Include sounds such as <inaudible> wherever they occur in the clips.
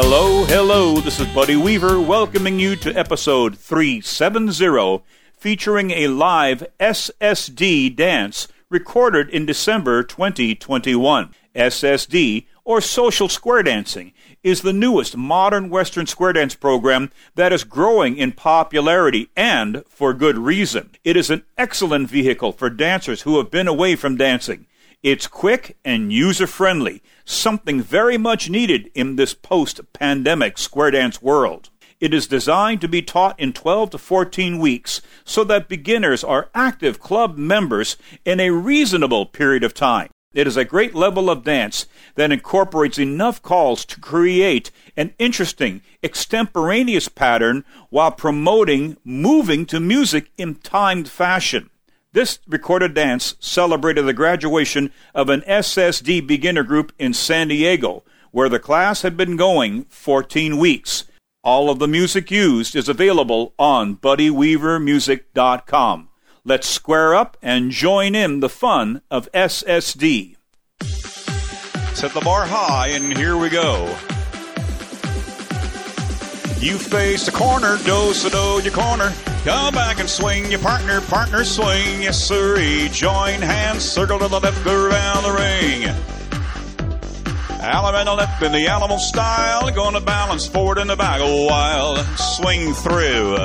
Hello, hello, this is Buddy Weaver welcoming you to episode 370 featuring a live SSD dance recorded in December 2021. SSD, or Social Square Dancing, is the newest modern Western square dance program that is growing in popularity and for good reason. It is an excellent vehicle for dancers who have been away from dancing. It's quick and user friendly, something very much needed in this post pandemic square dance world. It is designed to be taught in 12 to 14 weeks so that beginners are active club members in a reasonable period of time. It is a great level of dance that incorporates enough calls to create an interesting, extemporaneous pattern while promoting moving to music in timed fashion. This recorded dance celebrated the graduation of an SSD beginner group in San Diego, where the class had been going 14 weeks. All of the music used is available on buddyweavermusic.com. Let's square up and join in the fun of SSD. Set the bar high, and here we go. You face the corner, do so do your corner. Come back and swing your partner, partner swing. Yes, sirree. Join hands, circle to the left, around the ring. Alabama left in the animal style. Gonna balance forward and the back a while. Swing through.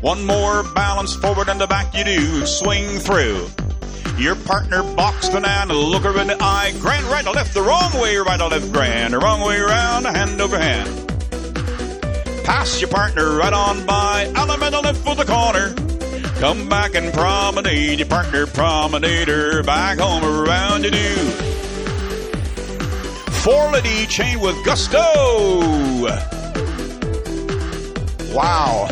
One more balance forward and the back you do. Swing through. Your partner boxed and and look her in the eye. Grand right to left, the wrong way, right to left, grand. The wrong way around, hand over hand. Pass your partner right on by. allemande left for the corner. Come back and promenade your partner, promenader. Back home around you do. Four lady chain with gusto. Wow.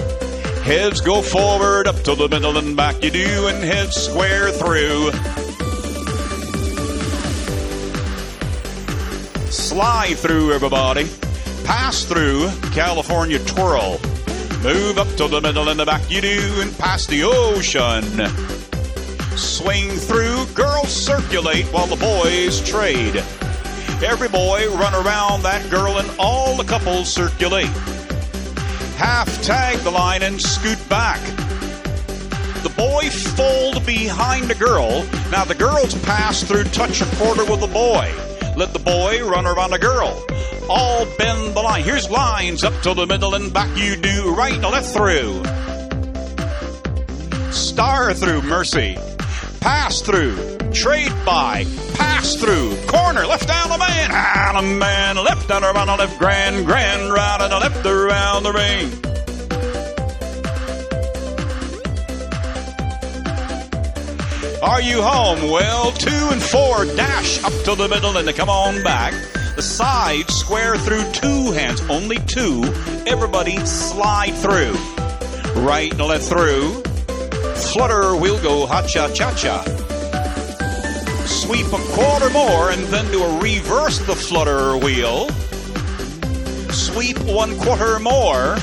Heads go forward, up to the middle and back you do, and heads square through. Slide through, everybody. Pass through, California twirl. Move up to the middle and the back you do, and pass the ocean. Swing through, girls circulate while the boys trade. Every boy run around that girl and all the couples circulate. Half tag the line and scoot back. The boy fold behind the girl. Now the girls pass through touch a quarter with the boy. Let the boy run around the girl. All bend the line. Here's lines up to the middle and back you do. Right and left through. Star through mercy. Pass through. Trade by. Pass through. Corner. Left down the man. Down the man. Left down around the left. Grand, grand. Right and left around the ring. Are you home? Well, two and four dash up to the middle and they come on back. The sides square through two hands, only two. Everybody slide through. Right and left through. Flutter, we'll go ha cha cha cha. Sweep a quarter more and then do a reverse the flutter wheel. Sweep one quarter more.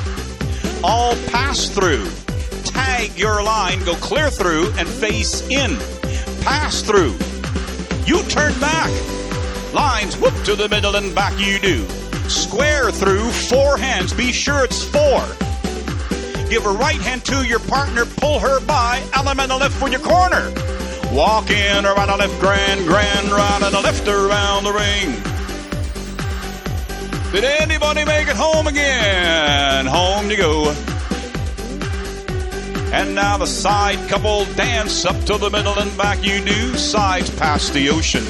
All pass through. Tag your line, go clear through and face in. Pass through. You turn back. Lines whoop to the middle and back you do. Square through four hands. Be sure it's four. Give a right hand to your partner. Pull her by. Element the left for your corner. Walk in around the left, grand, grand, right and the left around the ring. Did anybody make it home again? Home you go. And now the side couple dance up to the middle and back you do. Sides pass the ocean.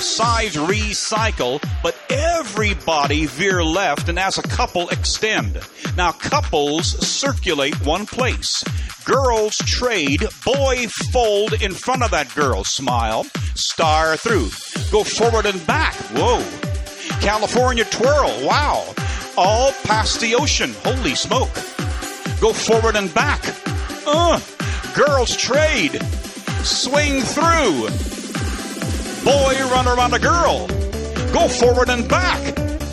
Sides recycle, but everybody veer left and as a couple extend. Now couples circulate one place. Girls trade, boy fold in front of that girl. Smile, star through. Go forward and back. Whoa. California twirl. Wow. All pass the ocean. Holy smoke. Go forward and back. Uh, girls trade. Swing through. Boy run around a girl. Go forward and back.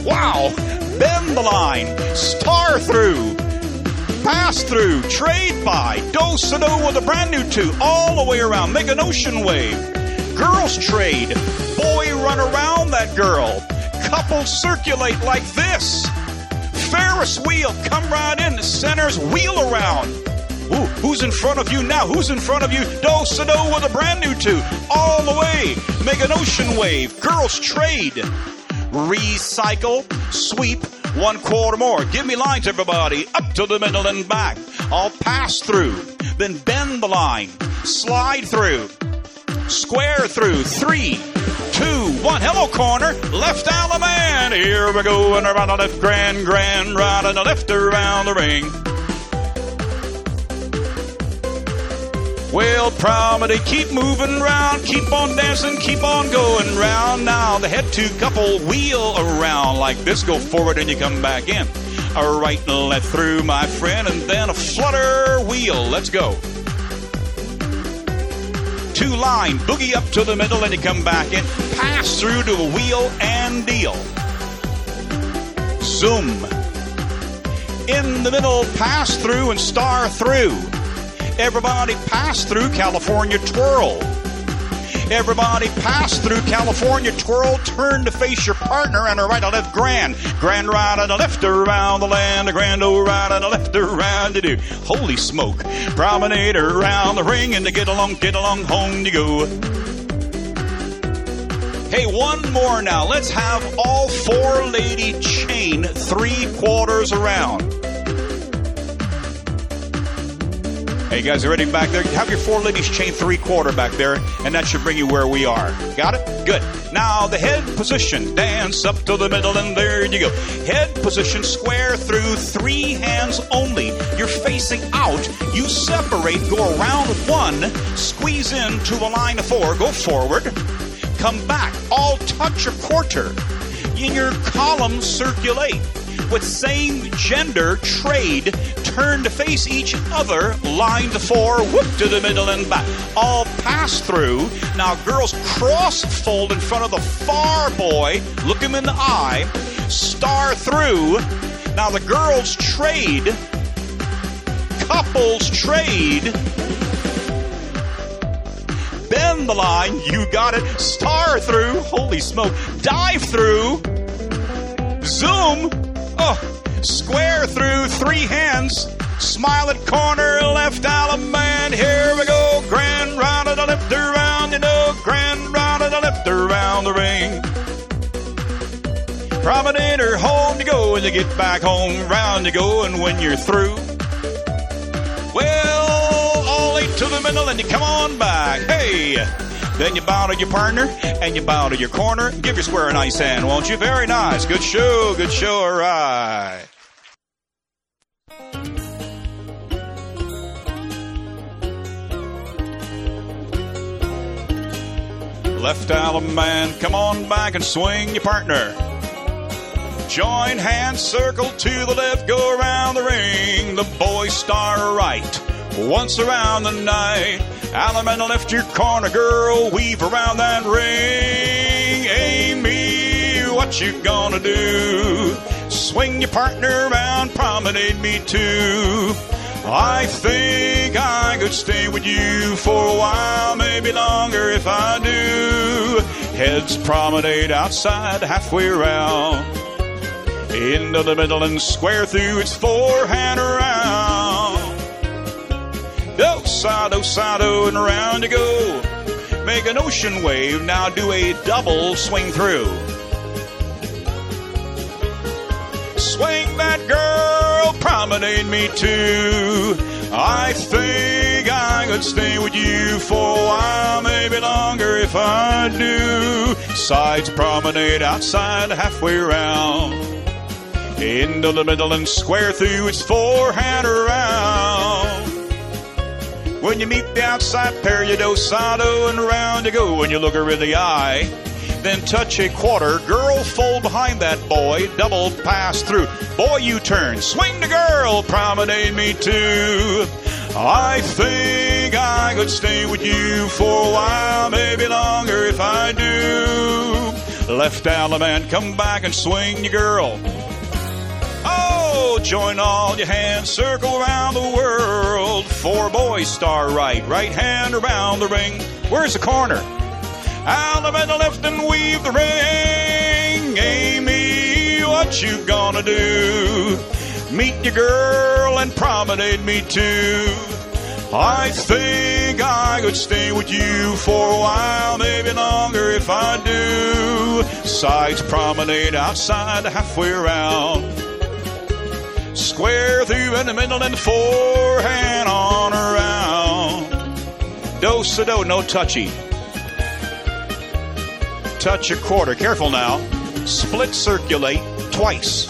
Wow. Bend the line. Star through. Pass through. Trade by. Do do with a brand new two. All the way around. Make an ocean wave. Girls trade. Boy run around that girl. Couples circulate like this. Ferris wheel, come right in. The center's wheel around. Ooh, who's in front of you now? Who's in front of you? Sado with a brand new two. All the way. Make an ocean wave. Girls trade. Recycle. Sweep. One quarter more. Give me lines, everybody. Up to the middle and back. I'll pass through. Then bend the line. Slide through. Square through. Three, two, one. Hello, corner. Left man. Here we go. And around the left. Grand, grand. Right on the left around the ring. Well, promenade, keep moving round, keep on dancing, keep on going round. Now the head to couple wheel around like this. Go forward and you come back in. A right and left through, my friend, and then a flutter wheel. Let's go. Two line, boogie up to the middle, and you come back in. Pass through to a wheel and deal. Zoom. In the middle, pass through and star through. Everybody pass through California twirl. Everybody pass through California twirl. Turn to face your partner and a right a left grand. Grand right and a left around the land. A grand old right and a left around to do. Holy smoke. Promenade around the ring and to get along, get along, home you go. Hey, one more now. Let's have all four lady chain three quarters around. Hey, you guys are ready back there? Have your four ladies chain three quarter back there, and that should bring you where we are. Got it? Good. Now, the head position. Dance up to the middle, and there you go. Head position, square through, three hands only. You're facing out. You separate, go around one, squeeze into the line of four, go forward, come back. All touch a quarter. In your column, circulate with same gender trade turn to face each other, line to four, whoop to the middle and back. All pass through. Now girls cross fold in front of the far boy, look him in the eye, star through. Now the girls trade, couples trade. Bend the line, you got it. Star through, holy smoke. Dive through. Zoom, Oh, square through three hands. Smile at corner left man. Here we go. Grand round of the left around, you know. Grand round of the left around the ring. Promenade home you go and you get back home. Round you go and when you're through. Well, all eight to the middle and you come on back. Hey. Then you bow to your partner and you bow to your corner. Give your square a nice hand, won't you? Very nice. Good show. Good show. All right. Left allemande, come on back and swing your partner. Join hands, circle to the left, go around the ring. The boy star right, once around the night. Allemande left your corner, girl. Weave around that ring. Amy, what you gonna do? Swing your partner around, promenade me too. I think I could stay with you for a while, maybe longer if I do. Heads promenade outside, halfway around. Into the middle and square through, it's forehand around. Do sado, and around you go. Make an ocean wave. Now do a double swing through. Swing that girl, promenade me too. I think I could stay with you for a while, maybe longer if I do. Sides promenade outside, halfway around. Into the middle and square through, it's forehand around. When you meet the outside pair, you do sado and round you go when you look her in the eye. Then touch a quarter, girl fold behind that boy, double pass through. Boy, you turn, swing the girl, promenade me too. I think I could stay with you for a while, maybe longer if I do. Left down the man, come back and swing your girl. Join all your hands, circle around the world. Four boys star right, right hand around the ring. Where's the corner? Out of the left and weave the ring. ring, Amy, what you gonna do? Meet your girl and promenade me too. I think I could stay with you for a while, maybe longer if I do. Sides promenade outside halfway around. Square through in the middle and forehand on around. Do so do, no touchy. Touch a quarter. Careful now. Split circulate twice.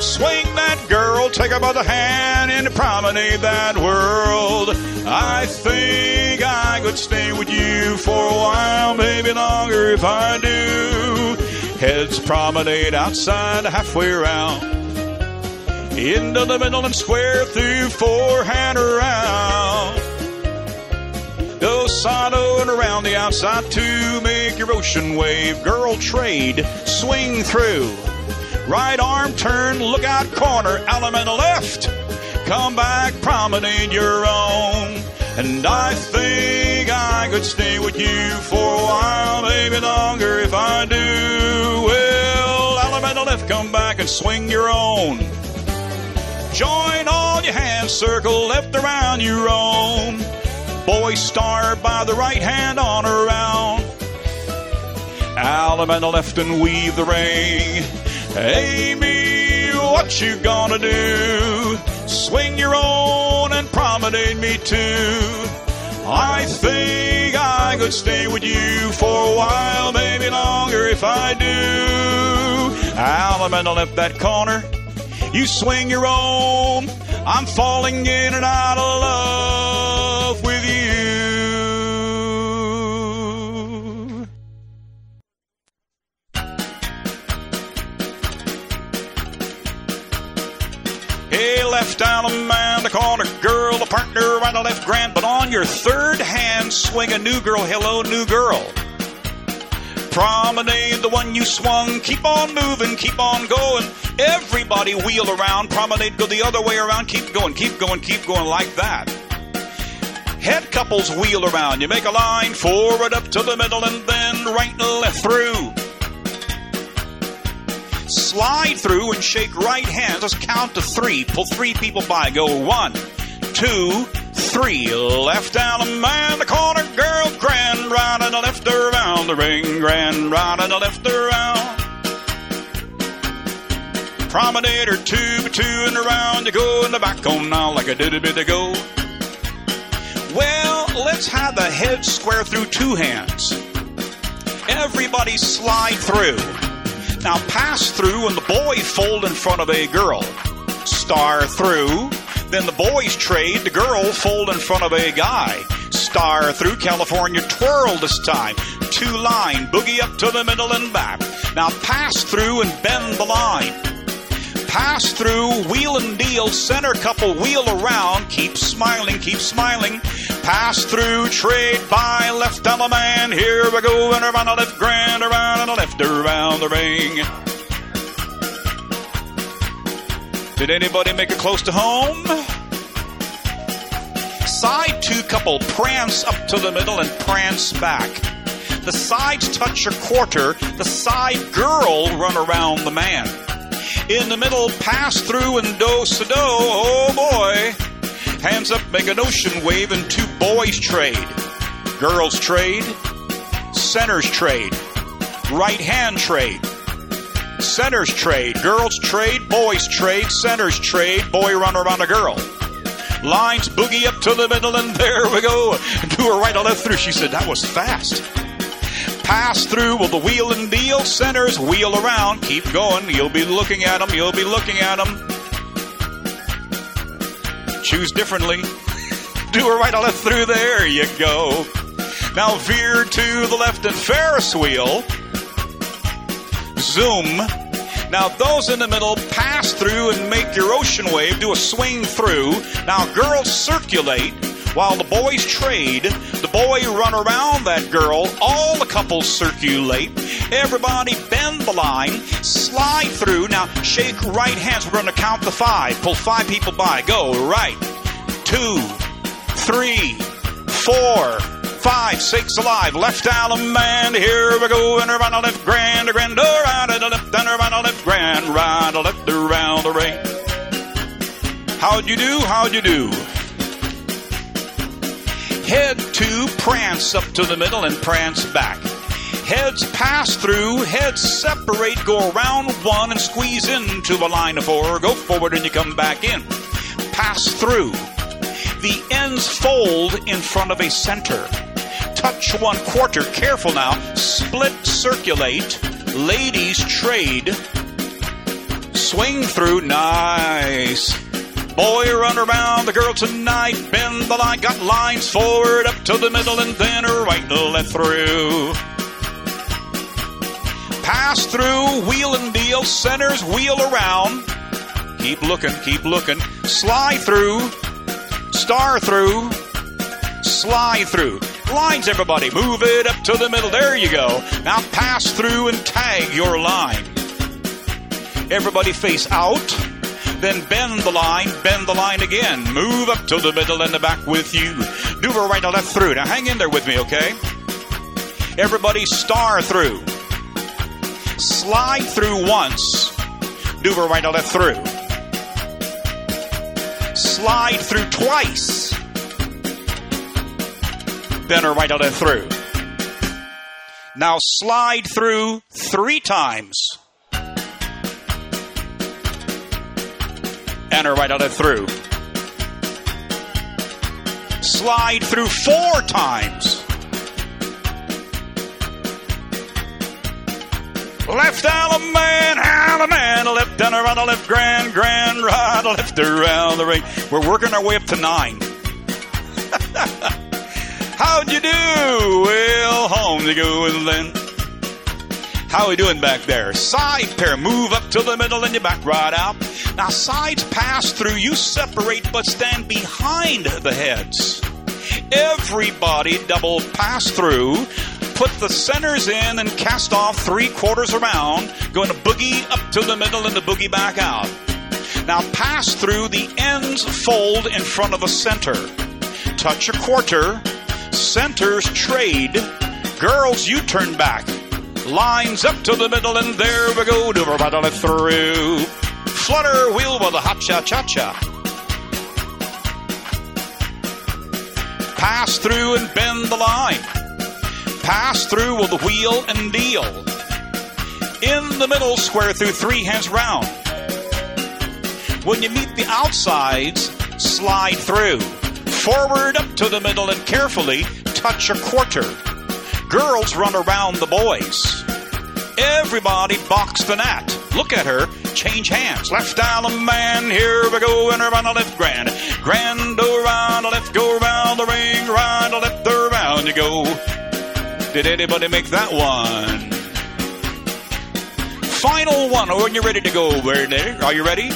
Swing that girl, take her by the hand, and promenade that world. I think I could stay with you for a while, maybe longer if I do. Heads promenade outside, halfway around. Into the middle and square through forehand around. Go Dosado and around the outside to make your ocean wave. Girl trade, swing through. Right arm turn, look out corner, allemande left. Come back, promenade your own. And I think I could stay with you for a while, maybe longer if I do. Well, allemande left, come back and swing your own. Join all your hands, circle left around your own. Boy star by the right hand on around. Allemande left and weave the ring. Amy, what you gonna do? Swing your own and promenade me too. I think I could stay with you for a while, maybe longer if I do. Allemande left that corner. You swing your own. I'm falling in and out of love with you. Hey, left down a man, the corner girl, the partner, right or left grand. But on your third hand, swing a new girl. Hello, new girl. Promenade, the one you swung. Keep on moving, keep on going. Everybody wheel around. Promenade, go the other way around. Keep going, keep going, keep going like that. Head couples wheel around. You make a line forward up to the middle and then right and left through. Slide through and shake right hands. Let's count to three. Pull three people by. Go one, two, three. Left down a man, the corner girl, grand round and the left around the ring, grand round and the left around. Promenade or two two and around. You go in the back home now like I did a bit ago. Well, let's have the head square through two hands. Everybody slide through. Now pass through and the boy fold in front of a girl. Star through. Then the boys trade, the girl fold in front of a guy. Star through California twirl this time. Two line, boogie up to the middle and back. Now pass through and bend the line. Pass through, wheel and deal, center couple, wheel around, keep smiling, keep smiling. Pass through, trade by, left on the man. Here we go, and around the left, grand, around and left, around the ring. Did anybody make it close to home? Side two couple prance up to the middle and prance back. The sides touch a quarter. The side girl run around the man. In the middle, pass through and do so do. Oh boy. Hands up, make an ocean wave, and two boys trade. Girls trade. Centers trade. Right hand trade. Centers trade. Girls trade. Boys trade. Centers trade. Boy run around a girl. Lines boogie up to the middle, and there we go. Do a right or left through. She said, that was fast. Pass through with the wheel and deal. Centers wheel around. Keep going. You'll be looking at them. You'll be looking at them. Choose differently. Do a right or left through. There you go. Now veer to the left and Ferris wheel. Zoom. Now those in the middle pass through and make your ocean wave. Do a swing through. Now girls circulate while the boys trade. The boy run around that girl. All the couples circulate. Everybody bend the line. Slide through. Now shake right hands. We're going to count the five. Pull five people by. Go right. Two, three, four, Five, six, alive. Left man. Here we go. And around the left, grand, a grand, around the left, and around the left, grand, right, left, around the ring. How'd you do? How'd you do? Head two, prance up to the middle and prance back. Heads pass through, heads separate, go around one and squeeze into a line of four. Go forward and you come back in. Pass through. The ends fold in front of a center. Touch one quarter. Careful now. Split circulate. Ladies trade. Swing through. Nice. Boy, run around the girl tonight. Bend the line. Got lines forward, up to the middle, and then right, left through pass through, wheel and deal, centers, wheel around. Keep looking, keep looking. Slide through, star through, slide through. Lines, everybody. Move it up to the middle. There you go. Now pass through and tag your line. Everybody face out. Then bend the line, bend the line again. Move up to the middle and the back with you. Do a right and left through. Now hang in there with me, okay? Everybody star through slide through once, do a right or left through. Slide through twice, then right or left through. Now slide through three times. Enter right or left through. Slide through four times. Left man, allemande, left down around the left, grand, grand, right, left around the ring. We're working our way up to nine. <laughs> How'd you do? Well, home to go and then. How we doing back there? Side pair, move up to the middle and you back right out. Now sides pass through, you separate but stand behind the heads. Everybody double pass through put the centers in and cast off three quarters around, going to boogie up to the middle and the boogie back out. Now pass through the ends fold in front of the center. Touch a quarter. Centers trade. Girls, you turn back. Lines up to the middle and there we go. Do a through. Flutter wheel with a hot cha cha cha. Pass through and bend the line pass through with the wheel and deal. In the middle, square through three hands round. When you meet the outsides, slide through. Forward up to the middle and carefully touch a quarter. Girls run around the boys. Everybody box the gnat. Look at her. Change hands. Left down man. Here we go. And around the left. Grand. Grand around the left. Go around the ring. Right the left. Around you go. Did anybody make that one? Final one. Oh, when you're ready to go, Werner. Are you ready?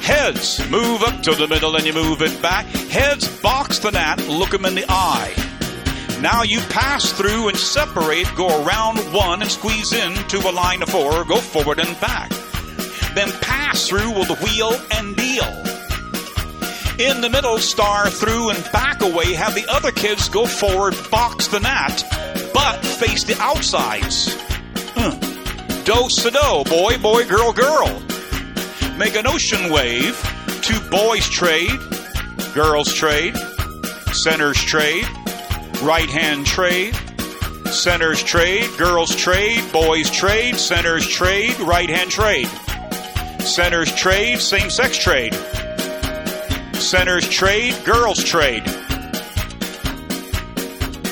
Heads, move up to the middle and you move it back. Heads, box the gnat, look him in the eye. Now you pass through and separate, go around one and squeeze into a line of four, go forward and back. Then pass through with the wheel and deal. In the middle, star through and back away, have the other kids go forward, box the gnat, but face the outsides. Hmm. Do sa do, boy, boy, girl, girl. Make an ocean wave. Two boys trade, girls trade, centers trade, right hand trade, centers trade, girls trade, boys trade, centers trade, right hand trade, centers trade, same sex trade, centers trade, girls trade.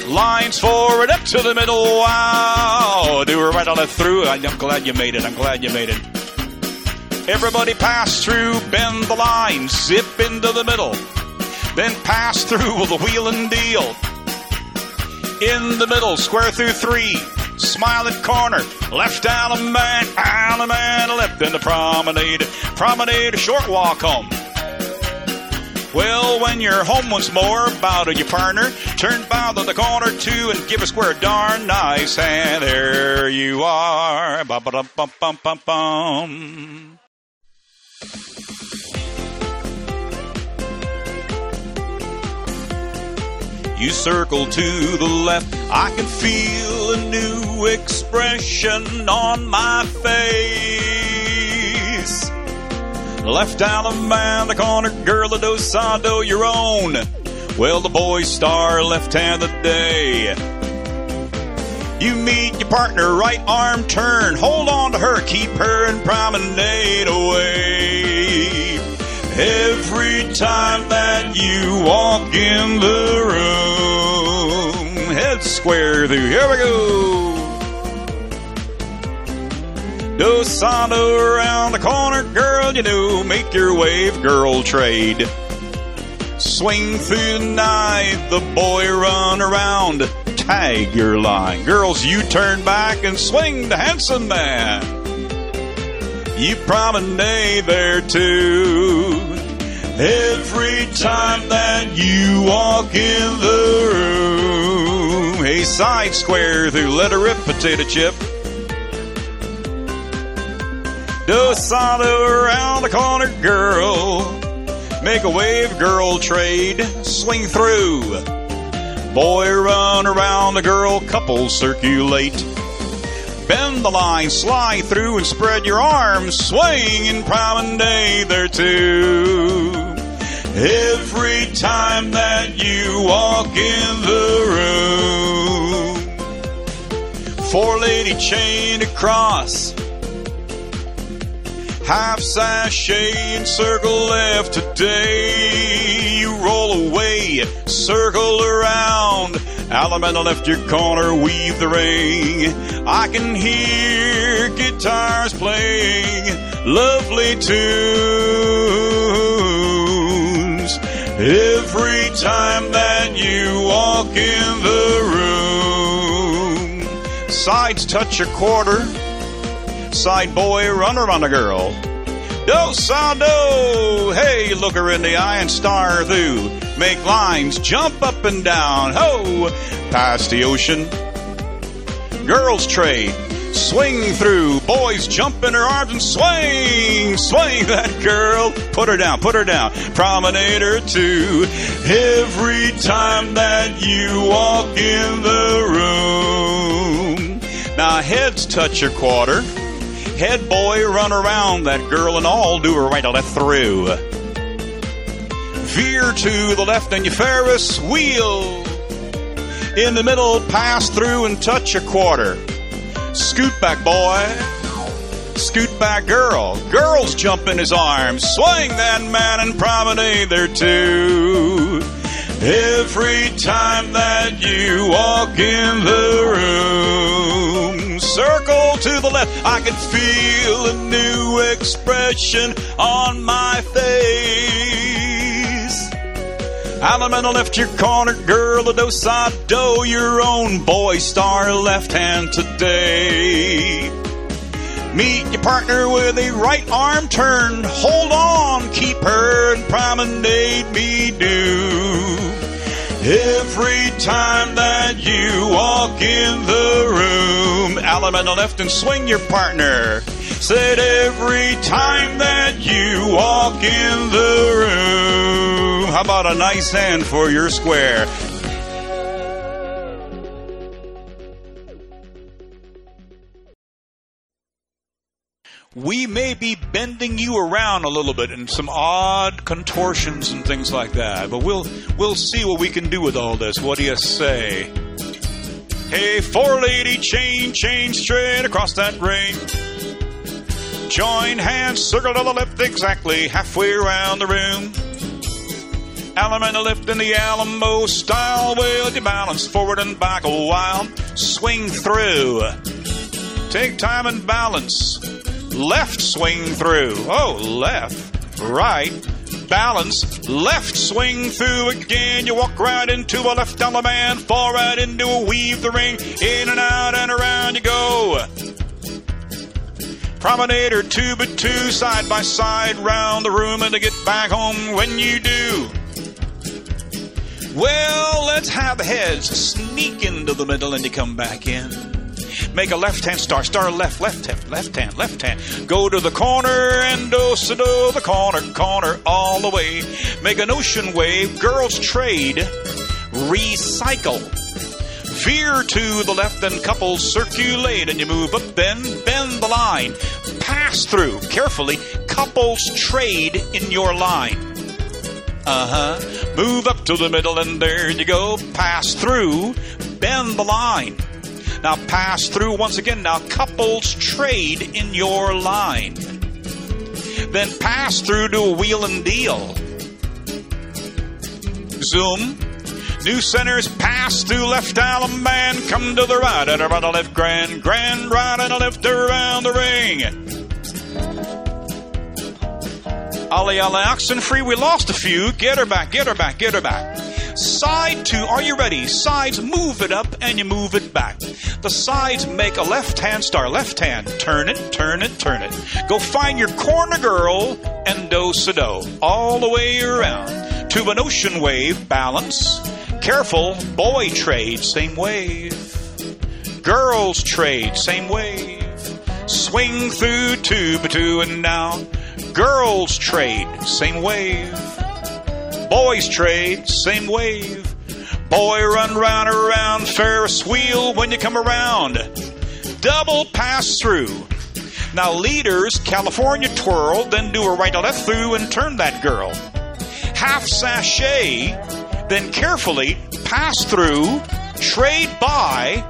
Lines forward, up to the middle. Wow. They were right on it through. I'm glad you made it. I'm glad you made it. Everybody pass through, bend the line, zip into the middle. Then pass through with a wheel and deal. In the middle, square through three. Smiling corner, left down a man, down a man, left in the promenade. Promenade, short walk home. Well, when you're home once more, bow to your partner, turn bow to the corner too, and give a square darn nice hand. There you are. Ba-ba-dum-bum-bum-bum-bum. You circle to the left. I can feel a new expression on my face. Left Alabama, the corner girl, the dosado, your own. Well, the boy star left hand of the day. You meet your partner, right arm turn. Hold on to her, keep her and promenade away. Every time that you walk in the room, head square through. Here we go. Dosado around the corner, girl, you know, make your wave, girl trade. Swing through the night, the boy run around, tag your line. Girls, you turn back and swing the handsome man. You promenade there too. Every time that you walk in the room. Hey, side square through, let her rip, potato chip. Dosado around the corner, girl. Make a wave, girl trade. Swing through. Boy run around the girl, couple circulate. Bend the line, slide through and spread your arms. Swing and promenade there too. Every time that you walk in the room. Four lady chain across half sashay and circle left today. You roll away, circle around. Allemande left your corner, weave the ring. I can hear guitars playing lovely tunes. Every time that you walk in the room, sides touch a quarter side boy, runner on a girl. Dosado! Hey, look her in the eye and star through. Make lines, jump up and down. Ho! Pass the ocean. Girls trade. Swing through. Boys jump in her arms and swing. Swing <laughs> that girl. Put her down, put her down. Promenade her too. Every time that you walk in the room. Now heads touch your quarter. Head boy, run around that girl and all, do her right or left through. Veer to the left and you Ferris wheel. In the middle, pass through and touch a quarter. Scoot back, boy. Scoot back, girl. Girls jump in his arms. Swing that man and promenade there too. Every time that you walk in the room, circle to the left, I can feel a new expression on my face. I'm gonna left your corner, girl, the side do your own boy star left hand today. Meet your partner with a right arm turn. Hold on, keep her and promenade me do. Every time that you walk in the room, Alum on the left and swing your partner. Said every time that you walk in the room. How about a nice hand for your square? We may be bending you around a little bit in some odd contortions and things like that. But we'll we'll see what we can do with all this. What do you say? Hey, four lady chain, chain straight across that ring. Join hands, circle to the left, exactly halfway around the room. Alamo lift in the Alamo style. Will you balance forward and back a while? Swing through. Take time and balance left swing through. Oh, left, right, balance, left swing through again. You walk right into a left the man, fall right into a weave the ring, in and out and around you go. Promenader two by two, side by side, round the room and to get back home when you do. Well, let's have heads sneak into the middle and you come back in. Make a left hand star, star left, left hand, left hand, left hand. Go to the corner and do so do the corner, corner all the way. Make an ocean wave, girls trade. recycle. Veer to the left and couples circulate and you move up, then bend the line. Pass through. Carefully, couples trade in your line. Uh huh. Move up to the middle and there you go. Pass through, bend the line. Now pass through once again. Now couples trade in your line. Then pass through to a wheel and deal. Zoom. New centers pass through left allemande. Come to the right and around the left grand. Grand right and a left around the ring. Ollie, Ollie, oxen free. We lost a few. Get her back, get her back, get her back. Side two, are you ready? Sides, move it up and you move it back. The sides make a left hand star. Left hand, turn it, turn it, turn it. Go find your corner girl and do sa do. All the way around. To an ocean wave, balance. Careful, boy trade, same wave. Girls trade, same wave. Swing through by two and down. Girls trade, same wave. Boys trade, same wave. Boy run round around Ferris wheel when you come around. Double pass through. Now leaders, California twirl, then do a right to left through and turn that girl. Half sashay, then carefully pass through, trade by,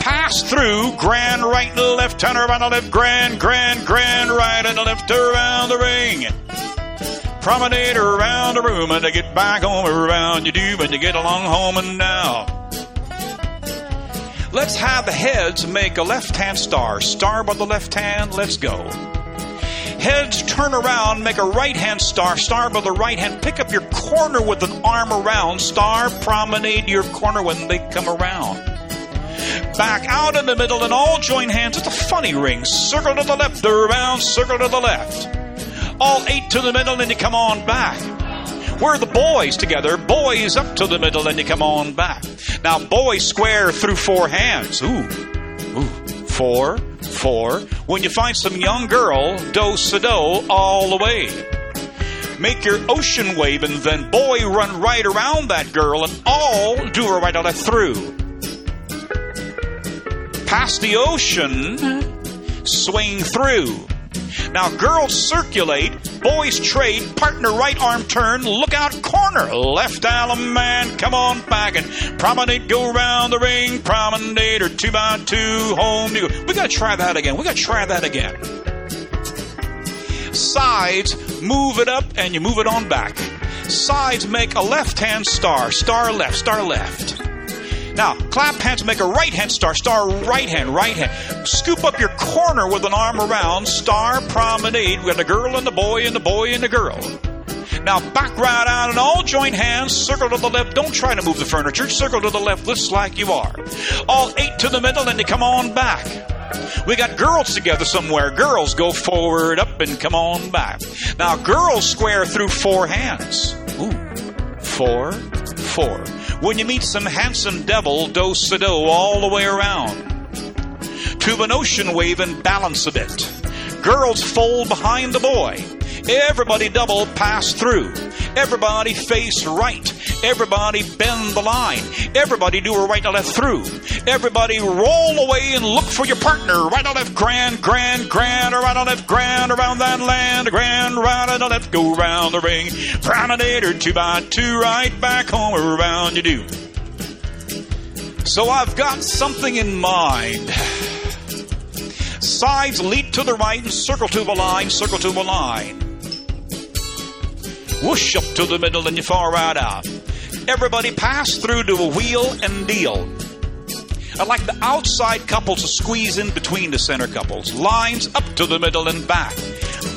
pass through, grand right and left, turn around the left, grand, grand, grand right and left around the ring. Promenade around the room and to get back home around you do when you get along home and now. Let's have the heads make a left hand star. Star by the left hand, let's go. Heads turn around, make a right hand star. Star by the right hand. Pick up your corner with an arm around. Star promenade your corner when they come around. Back out in the middle and all join hands. It's a funny ring. Circle to the left, around, circle to the left all eight to the middle and you come on back. We're the boys together. Boys up to the middle and you come on back. Now, boys square through four hands. Ooh, ooh, four, four. When you find some young girl, do sa do all the way. Make your ocean wave and then boy run right around that girl and all do her right left through. Pass the ocean, swing through. Now, girls circulate, boys trade, partner right arm turn, look out corner, left allemande, come on back and promenade, go around the ring, promenade or two by two, home you go. We gotta try that again. We gotta try that again. Sides, move it up and you move it on back. Sides make a left hand star, star left, star left. Now, clap hands make a right hand star, star right hand, right hand. Scoop up your corner with an arm around, star promenade with a girl and the boy and the boy and the girl. Now back right out and all join hands, circle to the left. Don't try to move the furniture. Circle to the left, just like you are. All eight to the middle and you come on back. We got girls together somewhere. Girls go forward, up, and come on back. Now girls square through four hands. Ooh, four, four. When you meet some handsome devil, do sa do all the way around. To an ocean wave and balance a bit. Girls fold behind the boy. Everybody double pass through. Everybody face right. Everybody bend the line. Everybody do a right to left through. Everybody roll away and look for your partner. Right to left, grand, grand, grand, or right to left, grand, around that land. Grand, right to left, go round the ring. Promenade or two by two, right back home around you do. So I've got something in mind. Sides lead to the right and circle to the line, circle to the line. Whoosh up to the middle and you far right out. Everybody pass through to a wheel and deal. I like the outside couples to squeeze in between the center couples. Lines up to the middle and back.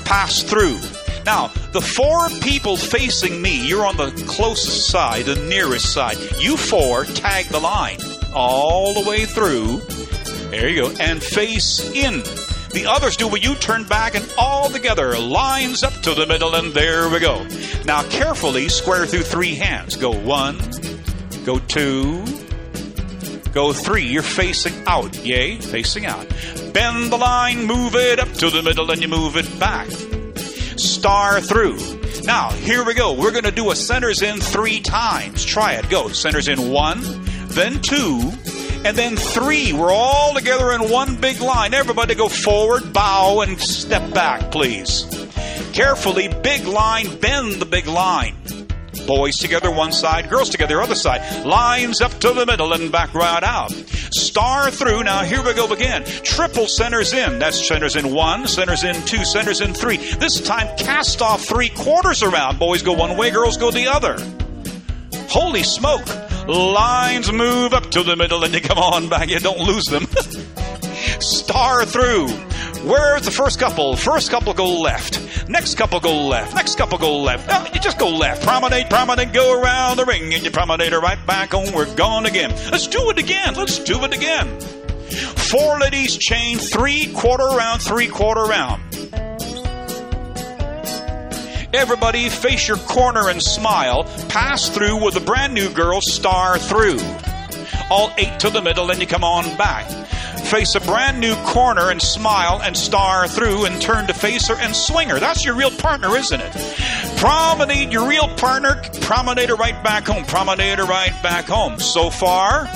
Pass through. Now, the four people facing me, you're on the closest side, the nearest side. You four tag the line all the way through. There you go. And face in. The others do what you turn back and all together, lines up to the middle, and there we go. Now, carefully square through three hands. Go one, go two, go three. You're facing out. Yay, facing out. Bend the line, move it up to the middle, and you move it back. Star through. Now, here we go. We're going to do a centers in three times. Try it. Go. Centers in one, then two, and then three. We're all together in one big line. Everybody go forward, bow, and step back, please. Carefully, big line, bend the big line. Boys together one side, girls together other side. Lines up to the middle and back right out. Star through. Now here we go again. Triple centers in. That's centers in one, centers in two, centers in three. This time cast off three quarters around. Boys go one way, girls go the other. Holy smoke. Lines move up to the middle and you come on back. You don't lose them. <laughs> Star through. Where's the first couple? First couple go left. Next couple go left. Next couple go left. No, you just go left. Promenade, promenade, go around the ring, and you promenade right back home. We're gone again. Let's do it again. Let's do it again. Four ladies chain, three quarter round, three quarter round. Everybody face your corner and smile. Pass through with a brand new girl, star through. All eight to the middle, and you come on back face a brand new corner and smile and star through and turn to face her and swing her. That's your real partner, isn't it? Promenade your real partner, promenade her right back home, promenade her right back home. So far,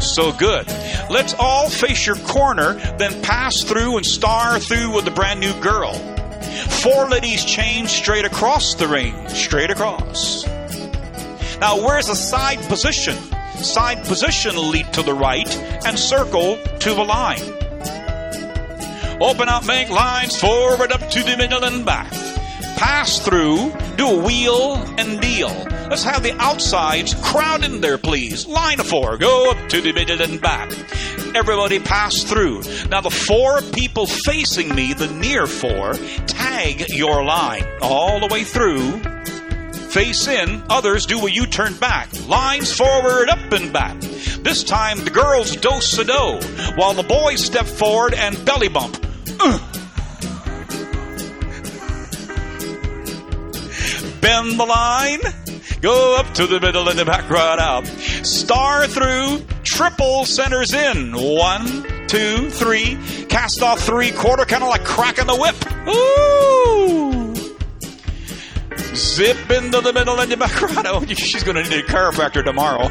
so good. Let's all face your corner, then pass through and star through with the brand new girl. Four ladies chain straight across the ring, straight across. Now, where's the side position? Side position leap to the right and circle to the line. Open up, make lines forward up to the middle and back. Pass through, do a wheel and deal. Let's have the outsides crowd in there, please. Line of four, go up to the middle and back. Everybody pass through. Now, the four people facing me, the near four, tag your line all the way through face in, others do a U turn back. Lines forward, up and back. This time the girls dose a do, while the boys step forward and belly bump. Uh. Bend the line, go up to the middle and the back right out. Star through, triple centers in. One, two, three. Cast off three quarter, kind of like cracking the whip. Ooh! Zip into the middle and the back right. Oh, <laughs> she's going to need a chiropractor tomorrow.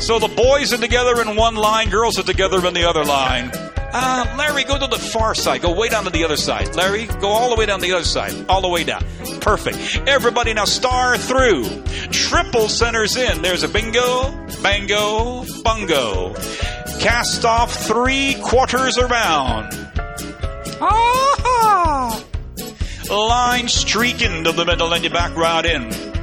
So the boys are together in one line, girls are together in the other line. Uh, Larry, go to the far side. Go way down to the other side. Larry, go all the way down the other side. All the way down. Perfect. Everybody now star through. Triple centers in. There's a bingo, bango, bungo. Cast off three quarters around. Ah! line streak into the middle and you back right in.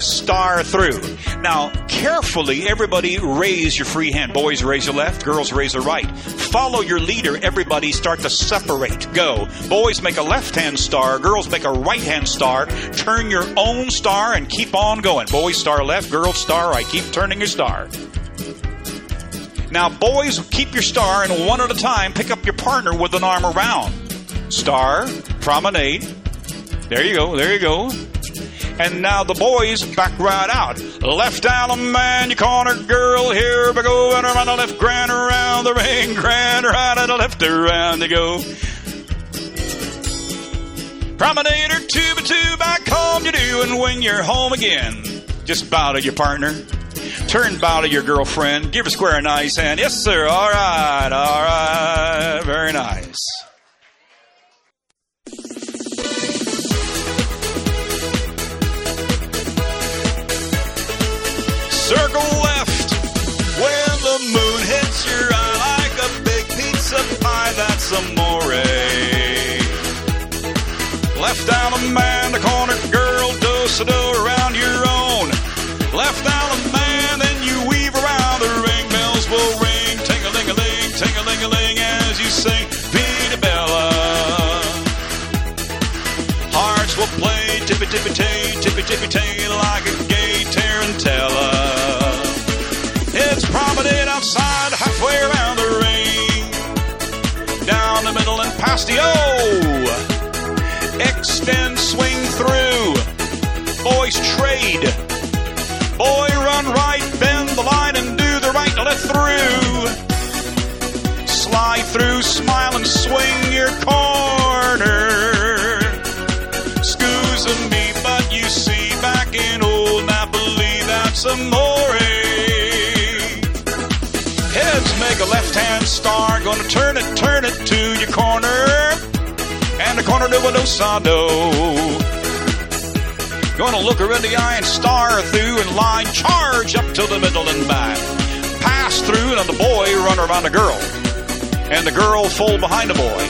Star through. Now, carefully, everybody raise your free hand. Boys raise your left, girls raise your right. Follow your leader. Everybody start to separate. Go. Boys make a left hand star, girls make a right hand star. Turn your own star and keep on going. Boys star left, girls star right. Keep turning your star. Now, boys, keep your star and one at a time pick up your partner with an arm around. Star, promenade. There you go, there you go. And now the boys back right out. Left down man, you corner girl, here we go, and around the left, grand around the ring, grand right and the left, around they go. Promenader two by two, back home you do, and when you're home again, just bow to your partner. Turn bow to your girlfriend. Give her square a nice hand. Yes, sir. All right. All right. Very nice. Circle left. When the moon hits your eye like a big pizza pie, that's amore. Left down a man, the corner girl, dose do around your own. Left down a man, then you weave around the ring. Bells will ring, ting a ling a ling, ting a ling a ling as you sing Vita Bella. Hearts will play tippy tippy tay, tippy tippy tay like a Then swing through. Boys trade. Boy run right, bend the line and do the right to left through. Slide through, smile and swing your corner. Scoozing me, but you see back in old Napoli, that's amore. Heads make a left hand star, gonna turn it, turn it to your corner. Corner do a do sa. Gonna look her in the eye and star through and line charge up to the middle and back. Pass through and the boy run around the girl. And the girl full behind the boy.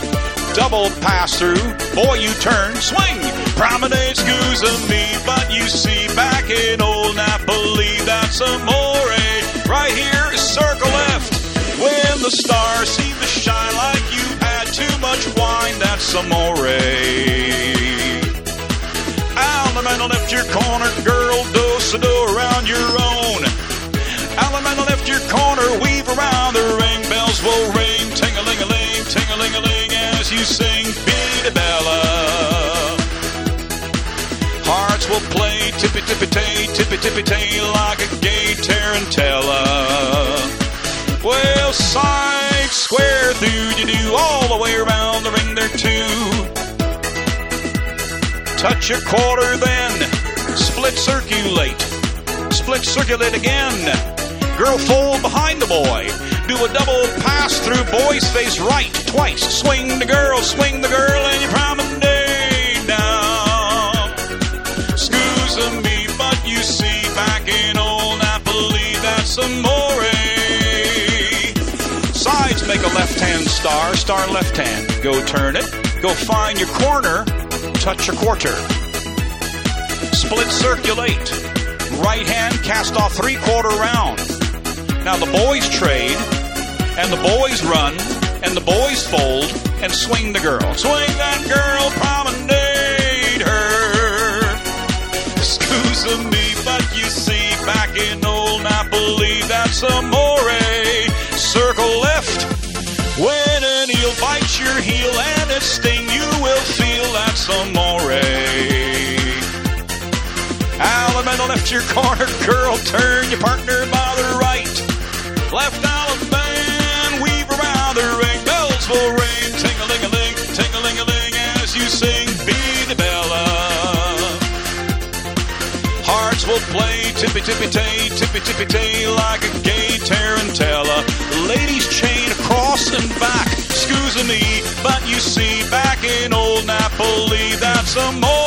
Double pass through, boy you turn, swing. Promenade of me, but you see back in old Napoli, that's a Right amore. Allemande left your corner, girl, do so do around your own. Allemande left your corner, weave around the ring, bells will ring, ting-a-ling-a-ling, ting-a-ling-a-ling as you sing Vita Bella. Hearts will play tippy-tippy-tay, tippy-tippy-tay like a gay tarantella. Well, side, square, through you do all the way around the there too touch a quarter then. Split circulate. Split circulate again. Girl fold behind the boy. Do a double pass through boy's face right twice. Swing the girl, swing the girl, and you promenade down. Excuse me, but you see, back in old Napoli, that's amore. Sides left hand star, star left hand. Go turn it. Go find your corner touch a quarter. Split circulate. Right hand cast off three quarter round. Now the boys trade, and the boys run, and the boys fold, and swing the girl. Swing that girl, promenade her. Excuse me, but you see, back in old Napoli, that's amore. Your heel and it sting, you will feel that's amore. Allemande left your corner, girl, turn your partner by the right. Left Allemande, weave around the ring, bells will ring, ting-a-ling-a-ling, ting-a-ling-a-ling as you sing Vita Bella. Hearts will play tippy-tippy-tay, tippy-tippy-tay like a gay tarantella. Ladies chain across and back, me, but you see, back in old Napoli, that's amore.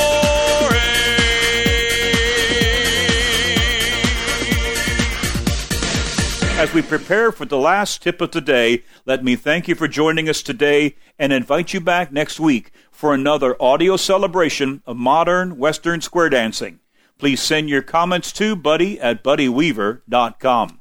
As we prepare for the last tip of the day, let me thank you for joining us today and invite you back next week for another audio celebration of modern Western square dancing. Please send your comments to buddy at buddyweaver.com.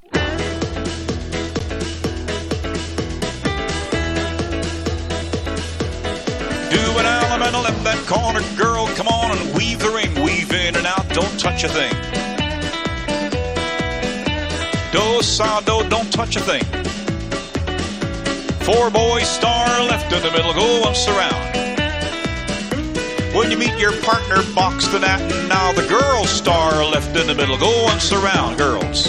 Do an Allemande left that corner, girl, come on and weave the ring, weave in and out, don't touch a thing. Do sa do, don't touch a thing. Four boys, star left in the middle, go once around. When you meet your partner, box the and now the girls star left in the middle, go once around, girls.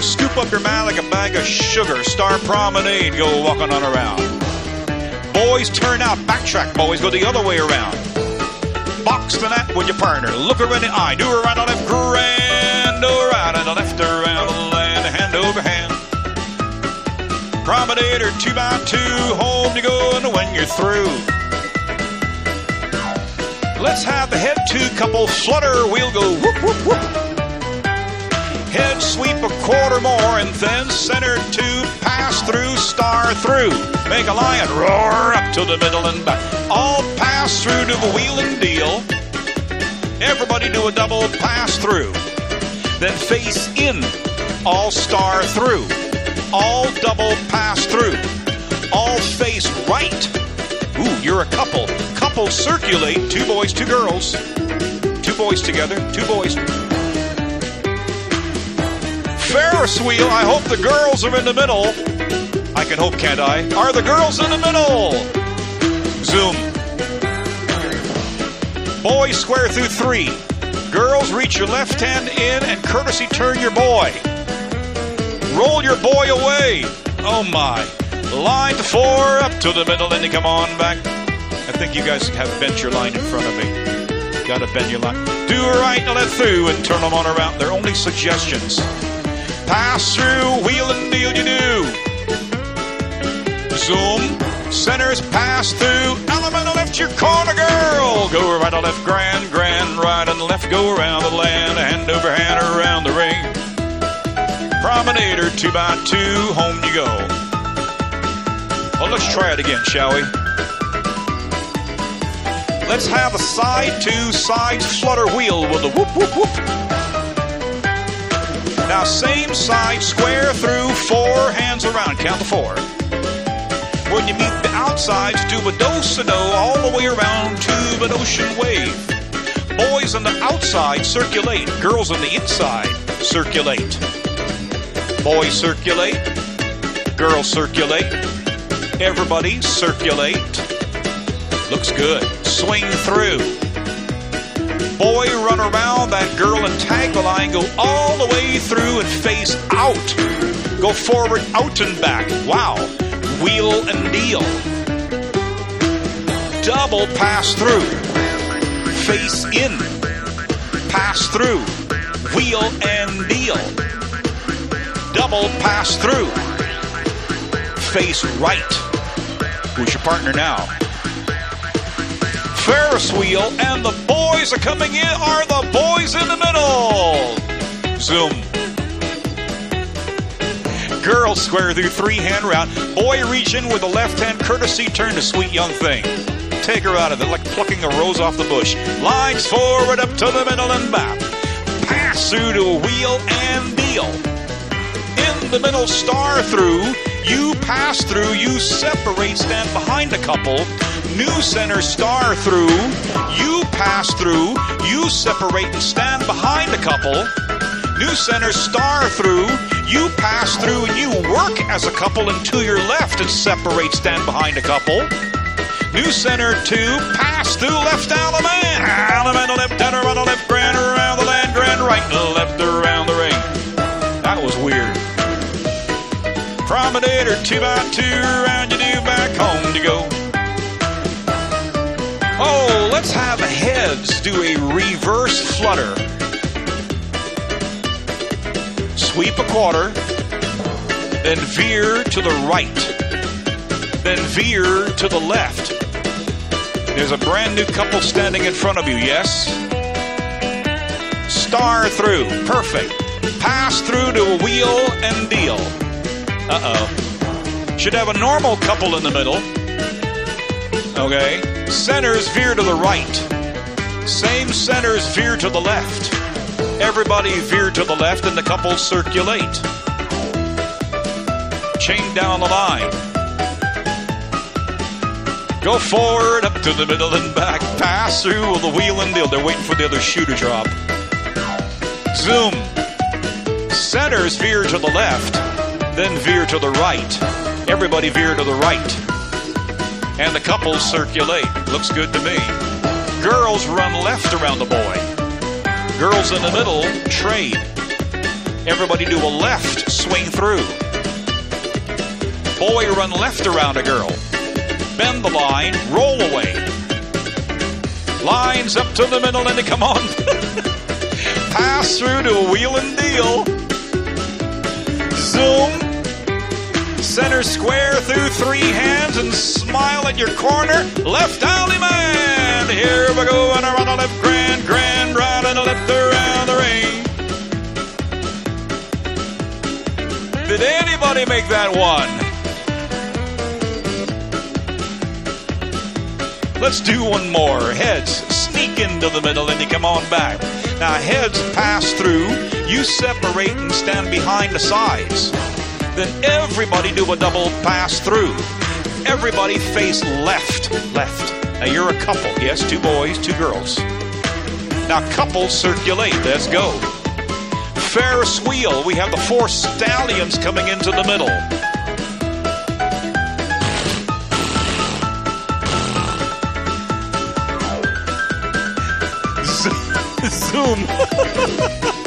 Scoop up your man like a bag of sugar, star promenade, go walking on around. Boys turn out, backtrack, boys, go the other way around. Box the gnat with your partner, look her in the eye, do right on left, grand, on the left, around land, hand over hand. Promenade her two by two, home you go, and when you're through. Let's have the head two couple flutter, we'll go whoop, whoop, whoop. Head sweep a quarter more and then center two, pass through, star through. Make a lion roar up to the middle and back. All pass through to the wheel and deal. Everybody do a double pass through. Then face in, all star through. All double pass through. All face right. Ooh, you're a couple. Couple circulate, two boys, two girls. Two boys together, two boys. Ferris wheel. I hope the girls are in the middle. I can hope, can't I? Are the girls in the middle? Zoom. Boys square through three. Girls reach your left hand in and courtesy turn your boy. Roll your boy away. Oh my. Line four, up to the middle, and you come on back. I think you guys have bent your line in front of me. Gotta bend your line. Do right and let through and turn them on around. They're only suggestions. Pass through, wheel and deal you do. Zoom. Centers pass through. Allemande left your corner, girl. Go right and left, grand, grand, right and left. Go around the land, hand over hand around the ring. Promenader, two by two, home you go. Well, let's try it again, shall we? Let's have a side to sides flutter wheel with a whoop, whoop, whoop. Now, same side, square through, four hands around. Count to four. When you meet the outsides, do a do-si-do all the way around to an ocean wave. Boys on the outside circulate. Girls on the inside circulate. Boys circulate. Girls circulate. Everybody circulate. Looks good. Swing through. Boy, run around that girl and tag line. Go all the way through and face out. Go forward, out and back. Wow. Wheel and deal. Double pass through. Face in. Pass through. Wheel and deal. Double pass through. Face right. Who's your partner now? Ferris wheel, and the boys are coming in. Are the boys in the middle? Zoom. Girl square through three hand round. Boy reach in with a left hand courtesy turn to sweet young thing. Take her out of it like plucking a rose off the bush. Lines forward up to the middle and back. Pass through to a wheel and deal. In the middle, star through. You pass through. You separate, stand behind a couple. New center, star through. You pass through. You separate and stand behind a couple. New center, star through. You pass through and you work as a couple and to your left and separate, stand behind a couple. New center two, pass through left. Allemande to left, down around the left, grand around the land, grand right left around the ring. That was weird. Promenader two by two, around you do back home to go. Let's have heads do a reverse flutter. Sweep a quarter, then veer to the right, then veer to the left. There's a brand new couple standing in front of you, yes? Star through, perfect. Pass through to a wheel and deal. Uh oh. Should have a normal couple in the middle. Okay. Centers veer to the right. Same centers veer to the left. Everybody veer to the left and the couples circulate. Chain down the line. Go forward, up to the middle and back. Pass through the wheel and deal. They're waiting for the other shoe to drop. Zoom. Centers veer to the left, then veer to the right. Everybody veer to the right. And the couples circulate. Looks good to me. Girls run left around the boy. Girls in the middle trade. Everybody do a left swing through. Boy run left around a girl. Bend the line, roll away. Lines up to the middle and they come on. <laughs> Pass through to a wheel and deal. Zoom. Center square through three hands and smile at your corner. Left allemande. Here we go and around the left grand, grand, right and the left around the ring. Did anybody make that one? Let's do one more. Heads sneak into the middle and you come on back. Now heads pass through, you separate and stand behind the sides. Then everybody do a double pass through. Everybody face left, left. Now you're a couple, yes, two boys, two girls. Now couples circulate. Let's go. Ferris wheel. We have the four stallions coming into the middle. <laughs> Zoom. <laughs>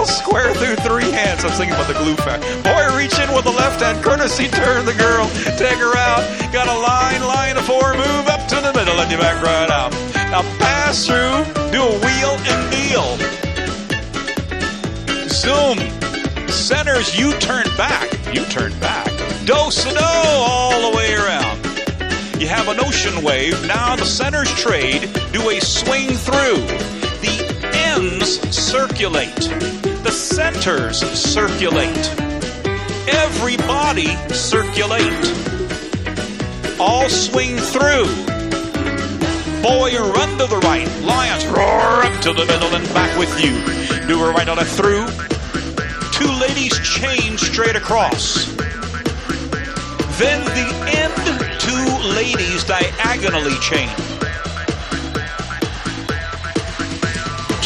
Girl square through three hands. I'm thinking about the glue fact. Boy, reach in with the left hand, courtesy turn the girl. Take her out. Got a line, line of four, move up to the middle, and you back right out. Now pass through, do a wheel and kneel. Zoom. Centers, you turn back. You turn back. Do do all the way around. You have an ocean wave. Now the centers trade. Do a swing through. The ends circulate. Centers circulate. Everybody circulate. All swing through. Boy, run to the right. Lions roar up to the middle and back with you. Do a right on a through. Two ladies chain straight across. Then the end two ladies diagonally chain.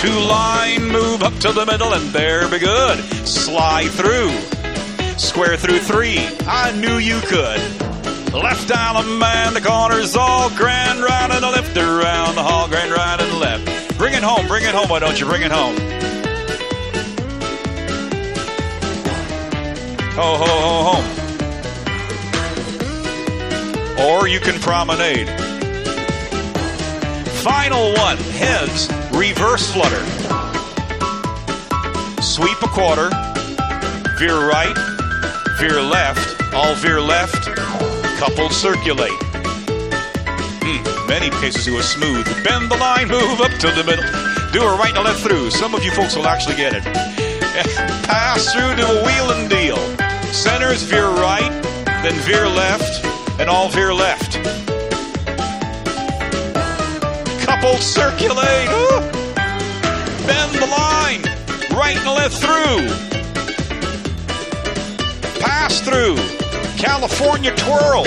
Two line move up to the middle and there be good. Slide through. Square through three. I knew you could. Left down man, the corners all grand right and left around the hall, grand right and left. Bring it home, bring it home, why don't you bring it home? Ho, ho, ho, home. Or you can promenade. Final one, heads, reverse flutter. Sweep a quarter, veer right, veer left, all veer left, coupled circulate. Hmm, many cases do a smooth. Bend the line, move up to the middle. Do a right and a left through. Some of you folks will actually get it. <laughs> Pass through, to a wheel and deal. Centers veer right, then veer left, and all veer left. Coupled circulate. Ooh. Bend the line, right and left through. Pass through. California twirl.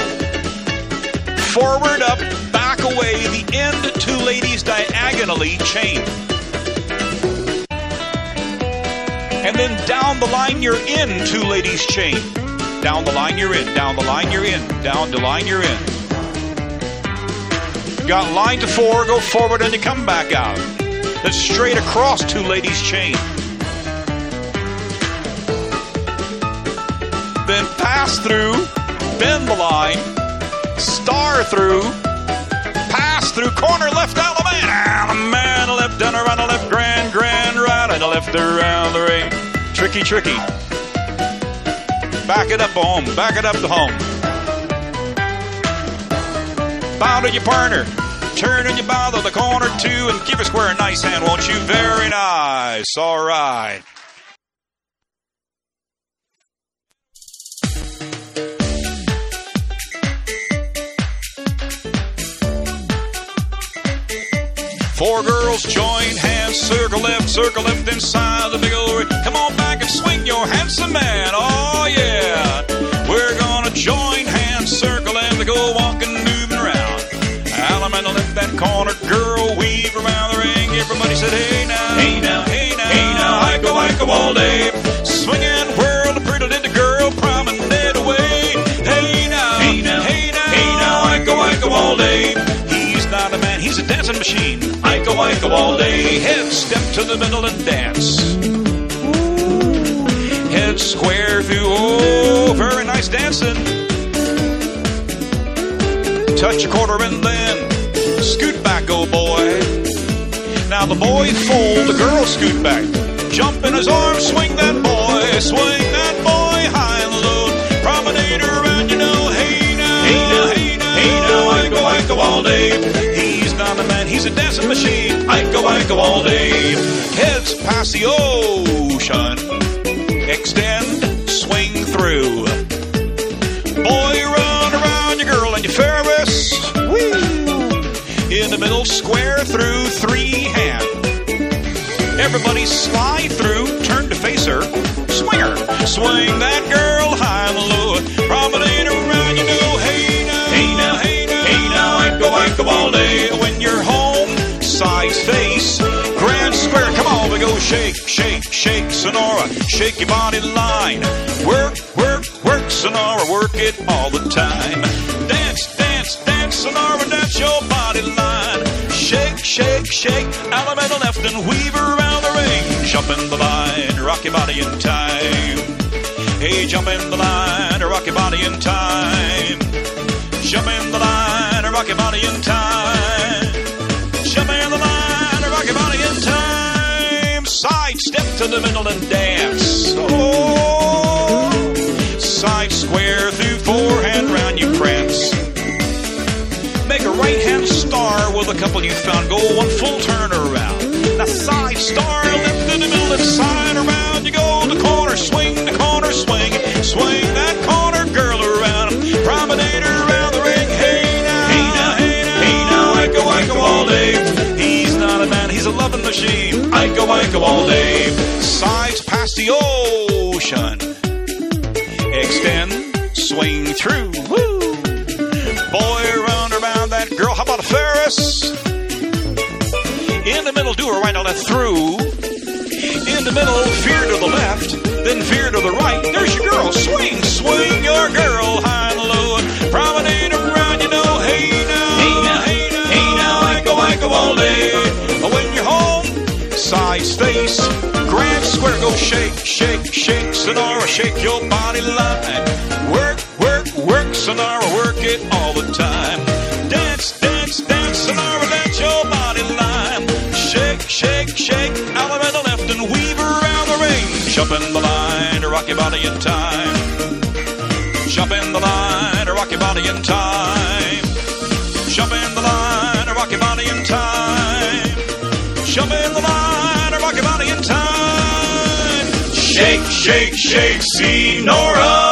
Forward, up, back away, the end two ladies diagonally chain. And then down the line you're in, two ladies chain. Down the line you're in, down the line you're in, down the line you're in. Got line to four, go forward and you come back out. Then straight across two ladies chain. Then pass through, bend the line, star through, pass through, corner left down the man, down the man, left down around the left, grand, grand, right, and the left around the ring. Tricky, tricky. Back it up home, back it up to home. Bow to your partner. Turn and you bow to the corner too, and give a square a nice hand, won't you? Very nice. All right. Four girls join hands, circle left, circle left inside the big old. Come on back and swing your handsome man. Oh yeah, Everybody said, Hey now, hey now, hey now, hey now, I go, I go all day, swing and whirl, the pretty little girl promenade away. Hey now, hey now, hey now, hey now, I go, I go all day. He's not a man, he's a dancing machine. I go, I go all day. Head step to the middle and dance. Head square through. Oh, very nice dancing. Touch a quarter and then scoot back, oh boy. Now the boys fold, the girls scoot back. Jump in his arms, swing that boy, swing that boy high and low. Promenade around, you know, hey now, hey now, hey now, hey now, oh, I go, I go all day. He's not a man, he's a dancing machine. I go, I go all day. Heads pass the ocean, extend, Everybody slide through, turn to face her, swing her, swing that girl high and low, promenade around, you know, hey now, hey now, hey now, hey now, I go all day. When you're home, side face, grand square, come on, we go shake, shake, shake, Señora, shake your body line, work, work, work, Señora, work it all the time. Dance, dance, dance, Señora, dance your body line. Shake, shake, shake, by the left and weave around the ring. Jump in the line, rock your body in time. Hey, jump in the line, rock your body in time. Jump in the line, rock your body in time. Jump in the line, rock your body in time. Side step to the middle and dance. Oh. With a couple you found. Go one full turn around. Now side star, left in the middle and side around. You go the corner, swing the corner, swing, swing that corner girl around. Promenade around the ring. Hey now, hey now, hey now, hey now, I go, I go all day. He's not a man, he's a loving machine. I go, I go all day. Sides pass the ocean. Extend, swing through. Woo. A Ferris? In the middle, do a right on that through. In the middle, veer to the left, then veer to the right. There's your girl. Swing, swing your girl high and low. Promenade around, you know. Hey now, hey now, hey now, hey now. I go, I go all day. When you're home, side space, grand square, go shake, shake, shake. Señora, shake your body line. Work, work, work, Señora, work it all the time. Jump in the line to rock your body in time. Jump in the line to rock your body in time. Jump in the line to rock your body in time. Jump in the line to rock your body in time. Shake, shake, shake, Señora.